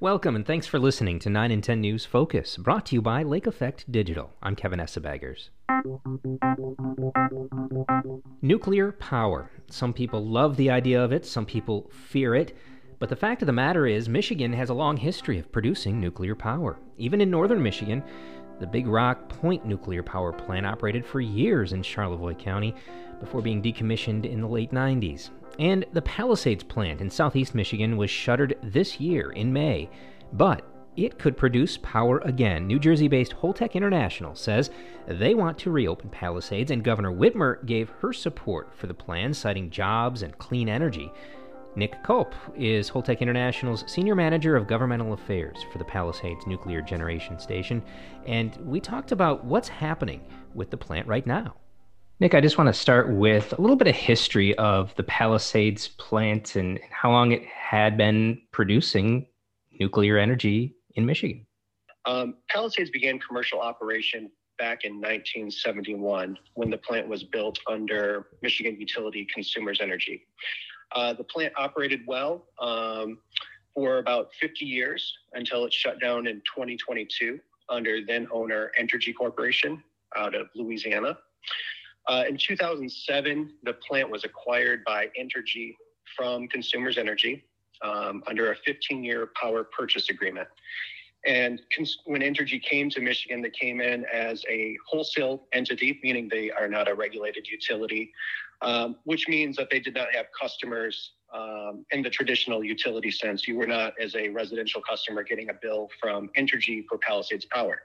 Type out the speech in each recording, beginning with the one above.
Welcome and thanks for listening to 9 in 10 News Focus, brought to you by Lake Effect Digital. I'm Kevin Essebaggers. Nuclear power. Some people love the idea of it, some people fear it. But the fact of the matter is, Michigan has a long history of producing nuclear power. Even in northern Michigan, the Big Rock Point nuclear power plant operated for years in Charlevoix County before being decommissioned in the late 90s. And the Palisades plant in southeast Michigan was shuttered this year in May, but it could produce power again. New Jersey based Holtec International says they want to reopen Palisades, and Governor Whitmer gave her support for the plan, citing jobs and clean energy. Nick Culp is Holtec International's Senior Manager of Governmental Affairs for the Palisades Nuclear Generation Station, and we talked about what's happening with the plant right now. Nick, I just want to start with a little bit of history of the Palisades plant and how long it had been producing nuclear energy in Michigan. Um, Palisades began commercial operation back in 1971 when the plant was built under Michigan Utility Consumers Energy. Uh, the plant operated well um, for about 50 years until it shut down in 2022 under then owner Entergy Corporation out of Louisiana. Uh, in 2007, the plant was acquired by Entergy from Consumers Energy um, under a 15 year power purchase agreement. And cons- when Entergy came to Michigan, they came in as a wholesale entity, meaning they are not a regulated utility, um, which means that they did not have customers um, in the traditional utility sense. You were not, as a residential customer, getting a bill from Entergy for Palisades Power.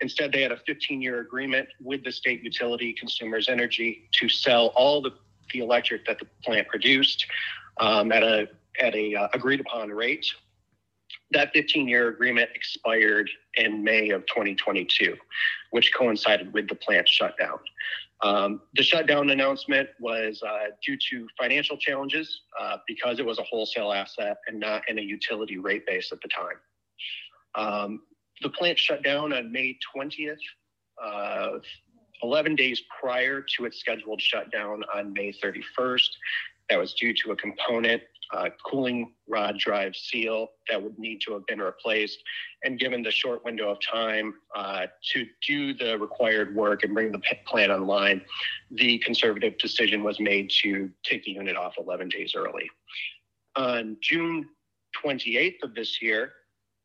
Instead, they had a 15 year agreement with the state utility, Consumers Energy, to sell all the, the electric that the plant produced um, at a, at a uh, agreed upon rate. That 15 year agreement expired in May of 2022, which coincided with the plant shutdown. Um, the shutdown announcement was uh, due to financial challenges uh, because it was a wholesale asset and not in a utility rate base at the time. Um, the plant shut down on May 20th, uh, 11 days prior to its scheduled shutdown on May 31st. That was due to a component, uh, control rod drive seal that would need to have been replaced. And given the short window of time uh, to do the required work and bring the plant online, the conservative decision was made to take the unit off 11 days early. On June 28th of this year,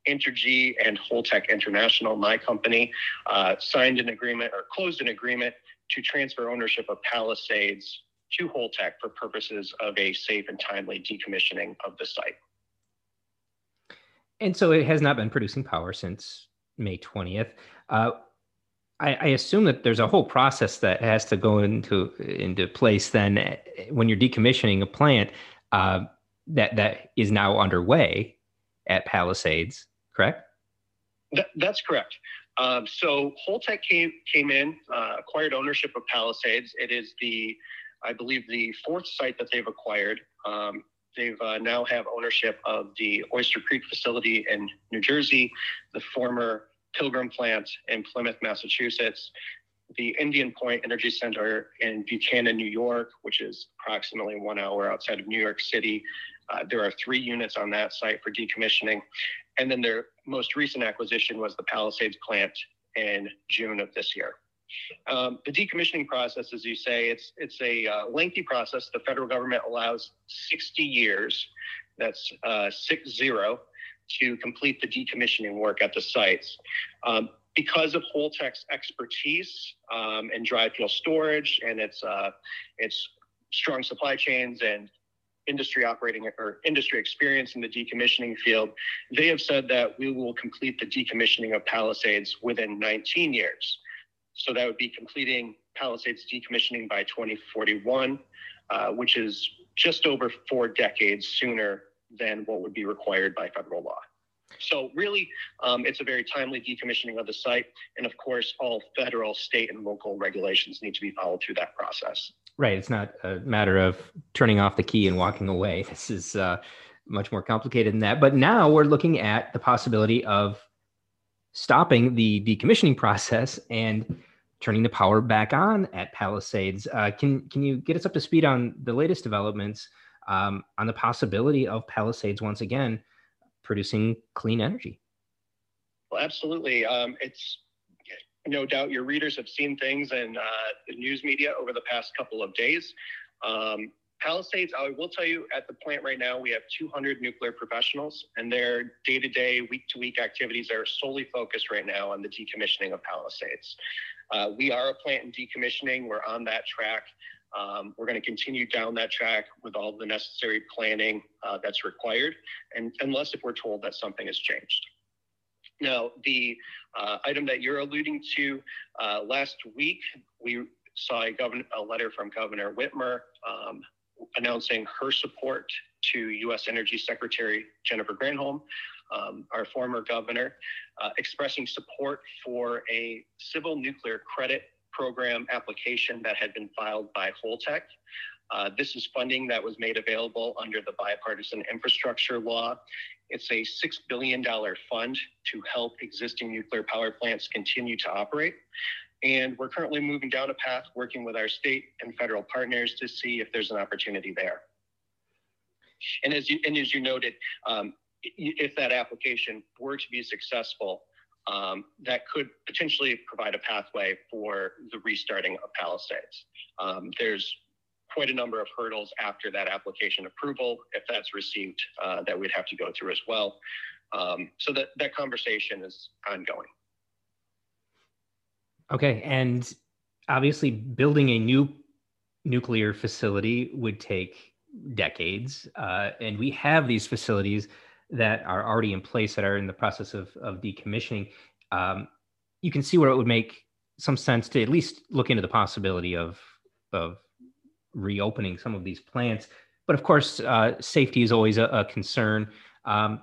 Entergy and Holtec International, my company, uh, signed an agreement or closed an agreement to transfer ownership of Palisades to Holtec for purposes of a safe and timely decommissioning of the site. And so it has not been producing power since May 20th. Uh, I, assume that there's a whole process that has to go into into place then eh, when you're decommissioning a plant uh, that that is now underway at Palisades correct? That, that's correct. Um, so Holtec came came in, uh, acquired ownership of Palisades. It is the, I believe, the fourth site that they've acquired. Um, they've uh, now have ownership of the Oyster Creek facility in New Jersey, the former Pilgrim plant in Plymouth, Massachusetts, the Indian Point Energy Center in Buchanan, New York, which is approximately one hour outside of New York City. Uh, there are three units on that site for decommissioning. And then their most recent acquisition was the Palisades plant in June of this year. Um, the decommissioning process, as you say, it's it's a uh, lengthy process. The federal government allows 60 years, that's uh, six zero, to complete the decommissioning work at the sites. Um, because of Holtec's expertise um, in dry fuel storage and its uh, its strong supply chains and industry operating or industry experience in the decommissioning field, they have said that we will complete the decommissioning of Palisades within 19 years. So that would be completing Palisades decommissioning by 2041, uh, which is just over four decades sooner than what would be required by federal law. So really, um, it's a very timely decommissioning of the site. And of course, all federal, state, and local regulations need to be followed through that process. Right. It's not a matter of turning off the key and walking away. This is uh, much more complicated than that. But now we're looking at the possibility of stopping the decommissioning process and turning the power back on at Palisades. Uh, can can you get us up to speed on the latest developments um, on the possibility of Palisades once again producing clean energy. Well, absolutely. Um, it's no doubt your readers have seen things in uh, the news media over the past couple of days. Um, Palisades, I will tell you, at the plant right now, we have 200 nuclear professionals, and their day to day, week to week activities are solely focused right now on the decommissioning of Palisades. Uh, we are a plant in decommissioning, we're on that track. Um, we're going to continue down that track with all the necessary planning uh, that's required, and unless if we're told that something has changed. Now, the uh, item that you're alluding to uh, last week, we saw a, a letter from Governor Whitmer um, announcing her support to U.S. Energy Secretary Jennifer Granholm, um, our former governor, uh, expressing support for a civil nuclear credit program application that had been filed by Holtec. Uh, this is funding that was made available under the bipartisan infrastructure law. It's a $6 billion fund to help existing nuclear power plants continue to operate. And we're currently moving down a path working with our state and federal partners to see if there's an opportunity there. And as you, and as you noted, um, if that application were to be successful, um, that could potentially provide a pathway for the restarting of Palisades. Um, there's quite a number of hurdles after that application approval, if that's received, uh, that we'd have to go through as well. Um, so that, that conversation is ongoing. Okay. And obviously, building a new nuclear facility would take decades. Uh, and we have these facilities that are already in place that are in the process of, of decommissioning. Um, you can see where it would make some sense to at least look into the possibility of, of reopening some of these plants. But of course, uh, safety is always a, a concern. Um,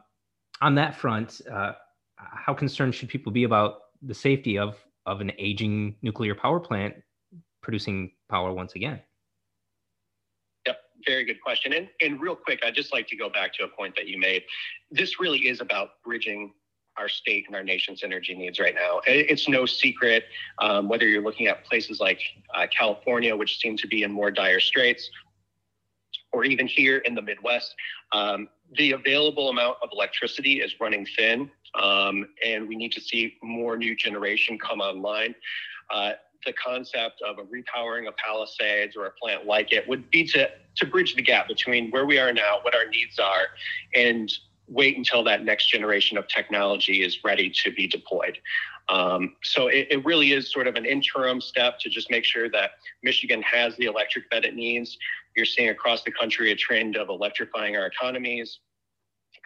on that front, uh, how concerned should people be about the safety of of an aging nuclear power plant producing power once again? Very good question. And, and real quick, I'd just like to go back to a point that you made. This really is about bridging our state and our nation's energy needs right now. It's no secret, um, whether you're looking at places like uh, California, which seem to be in more dire straits, or even here in the Midwest, um, the available amount of electricity is running thin, um, and we need to see more new generation come online. Uh, the concept of a repowering of Palisades or a plant like it would be to, to bridge the gap between where we are now, what our needs are, and wait until that next generation of technology is ready to be deployed. Um, so it, it, really is sort of an interim step to just make sure that Michigan has the electric that it needs. You're seeing across the country a trend of electrifying our economies.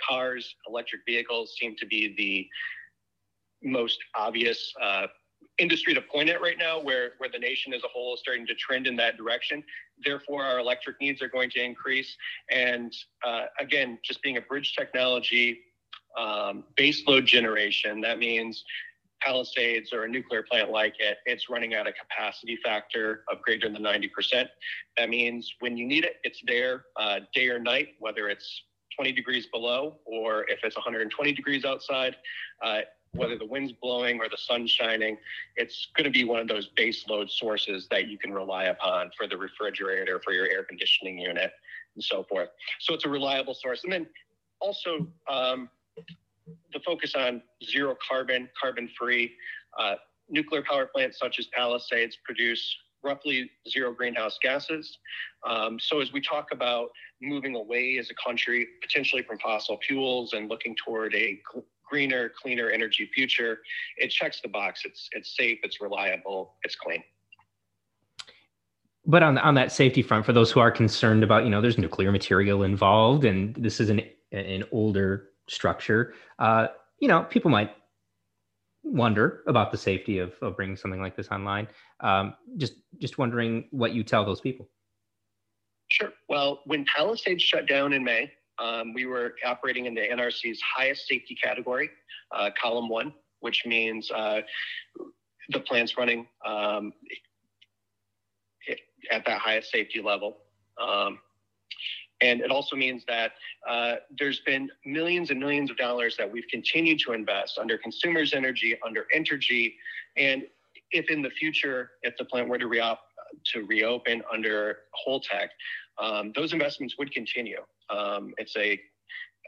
Cars, electric vehicles seem to be the most obvious uh, industry to point at right now where, where the nation as a whole is starting to trend in that direction. Therefore, our electric needs are going to increase. And uh, again, just being a bridge technology, um, base load generation, that means Palisades or a nuclear plant like it, it's running at a capacity factor of greater than 90%. That means when you need it, it's there uh, day or night, whether it's 20 degrees below or if it's 120 degrees outside. Uh, whether the wind's blowing or the sun's shining, it's going to be one of those base load sources that you can rely upon for the refrigerator, for your air conditioning unit, and so forth. So it's a reliable source. And then also um, the focus on zero carbon, carbon free. Uh, nuclear power plants such as Palisades produce roughly zero greenhouse gases. Um, so as we talk about moving away as a country potentially from fossil fuels and looking toward a greener, cleaner energy future. It checks the box. It's it's safe, it's reliable, it's clean. But on on that safety front, for those who are concerned about, you know, there's nuclear material involved, and this is an an older structure. Uh, you know, people might wonder about the safety of, of bringing something like this online. Um, just just wondering what you tell those people. Sure. Well, when Palisades shut down in May, um, we were operating in the NRC's highest safety category, uh, column one, which means uh, the plant's running um, at that highest safety level. Um, and it also means that uh, there's been millions and millions of dollars that we've continued to invest under consumers energy, under Entergy. And if in the future, if the plant were to, re- to reopen under Holtec, um, those investments would continue. Um, it's a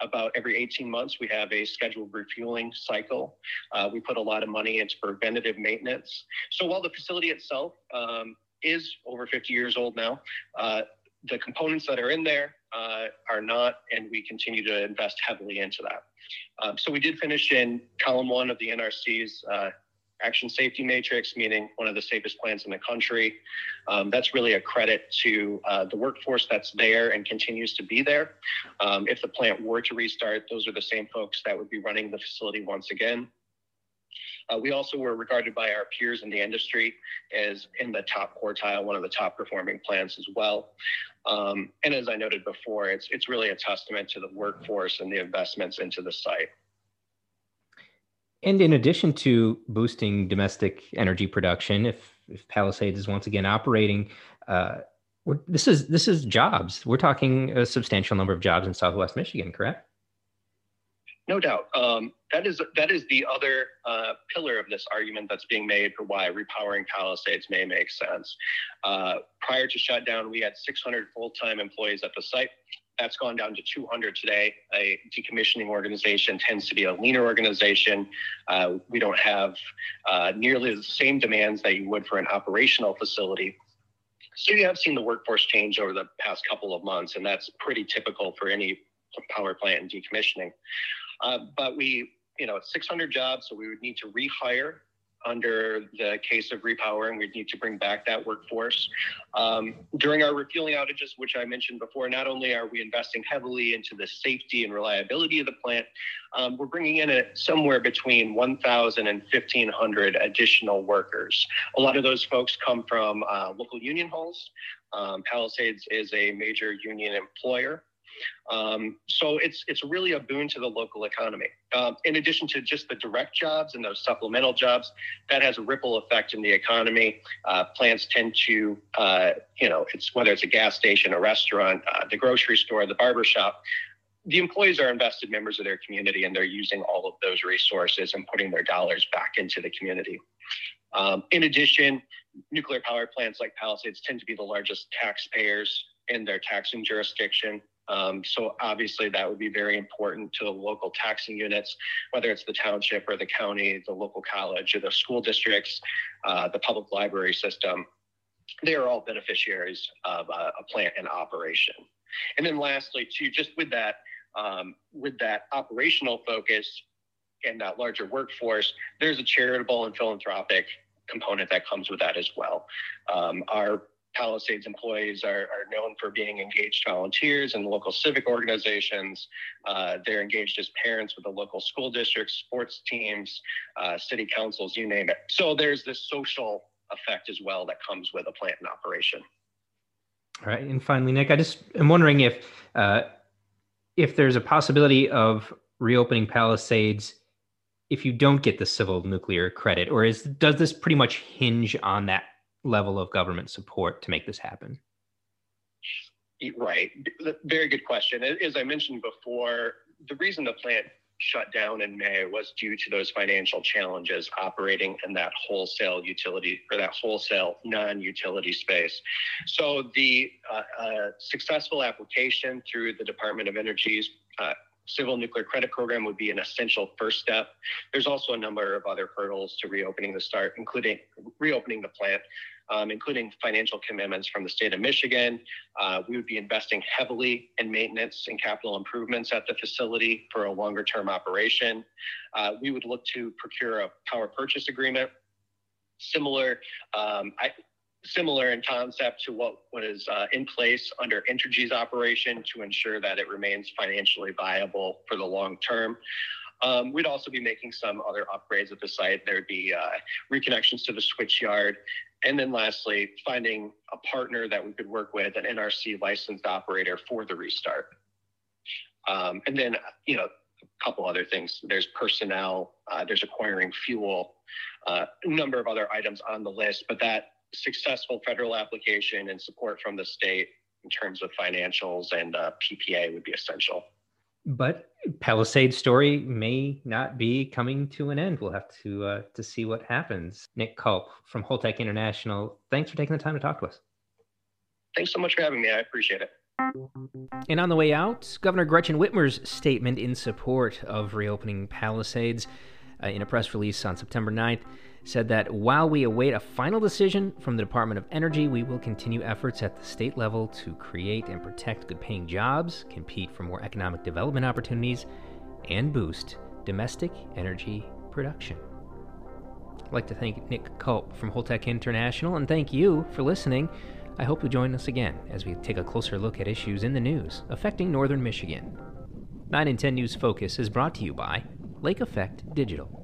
about every 18 months, we have a scheduled refueling cycle. Uh, we put a lot of money into preventative maintenance. So while the facility itself um, is over 50 years old now, uh, the components that are in there uh, are not, and we continue to invest heavily into that. Um, so we did finish in column one of the NRC's uh, action safety matrix, meaning one of the safest plants in the country. Um, that's really a credit to uh, the workforce that's there and continues to be there. Um, if the plant were to restart, those are the same folks that would be running the facility once again. Uh, we also were regarded by our peers in the industry as in the top quartile, one of the top performing plants as well. Um, and as I noted before, it's it's really a testament to the workforce and the investments into the site. And in addition to boosting domestic energy production, if if Palisades is once again operating, uh, this is this is jobs. We're talking a substantial number of jobs in Southwest Michigan, correct? No doubt. Um, that is that is the other uh, pillar of this argument that's being made for why repowering Palisades may make sense. Uh, prior to shutdown, we had 600 full-time employees at the site. That's gone down to 200 today. A decommissioning organization tends to be a leaner organization. Uh, we don't have uh, nearly the same demands that you would for an operational facility. So you have seen the workforce change over the past couple of months, and that's pretty typical for any power plant and decommissioning. Uh, but we, you know, it's 600 jobs, so we would need to rehire under the case of repowering. We'd need to bring back that workforce. Um, during our refueling outages, which I mentioned before, not only are we investing heavily into the safety and reliability of the plant, um, we're bringing in a, somewhere between 1,000 and 1,500 additional workers. A lot of those folks come from uh, local union halls. Um, Palisades is a major union employer. Um, so it's it's really a boon to the local economy. Um, in addition to just the direct jobs and those supplemental jobs, that has a ripple effect in the economy. Uh, plants tend to, uh, you know, it's whether it's a gas station, a restaurant, uh, the grocery store, the barber shop. The employees are invested members of their community, and they're using all of those resources and putting their dollars back into the community. Um, in addition, nuclear power plants like Palisades tend to be the largest taxpayers in their taxing jurisdiction. Um, so obviously that would be very important to the local taxing units, whether it's the township or the county, the local college or the school districts, uh, the public library system. They are all beneficiaries of uh, a plant in operation. And then lastly, too, just with that, um, with that operational focus and that larger workforce, there's a charitable and philanthropic component that comes with that as well. Um, our Palisades employees are, are known for being engaged volunteers in local civic organizations. Uh, they're engaged as parents with the local school districts, sports teams, uh, city councils, you name it. So there's this social effect as well that comes with a plant in operation. All right, and finally, Nick, I just am wondering if uh, if there's a possibility of reopening Palisades if you don't get the civil nuclear credit, or is does this pretty much hinge on that level of government support to make this happen? Right. Very good question. As I mentioned before, the reason the plant shut down in May was due to those financial challenges operating in that wholesale utility or that wholesale non-utility space. So the uh, uh, successful application through the Department of Energy's uh, civil nuclear credit program would be an essential first step. There's also a number of other hurdles to reopening the start, including reopening the plant, um, including financial commitments from the state of Michigan. Uh, we would be investing heavily in maintenance and capital improvements at the facility for a longer term operation. Uh, we would look to procure a power purchase agreement. Similar, um, I, similar in concept to what was uh, in place under Entergy's operation to ensure that it remains financially viable for the long term. Um, we'd also be making some other upgrades at the site. There'd be uh, reconnections to the switch yard and then lastly, finding a partner that we could work with, an NRC licensed operator for the restart. Um, and then, you know, a couple other things. There's personnel, uh, there's acquiring fuel, uh, a number of other items on the list, but that successful federal application and support from the state in terms of financials and uh, PPA would be essential. But Palisades story may not be coming to an end. We'll have to uh, to see what happens. Nick Culp from Holtec International. Thanks for taking the time to talk to us. Thanks so much for having me. I appreciate it. And on the way out, Governor Gretchen Whitmer's statement in support of reopening Palisades uh, in a press release on September 9th said that while we await a final decision from the Department of Energy, we will continue efforts at the state level to create and protect good paying jobs, compete for more economic development opportunities, and boost domestic energy production. I'd like to thank Nick Culp from Holtec International and thank you for listening. I hope you join us again as we take a closer look at issues in the news affecting northern Michigan. 9 in 10 News Focus is brought to you by Lake Effect Digital.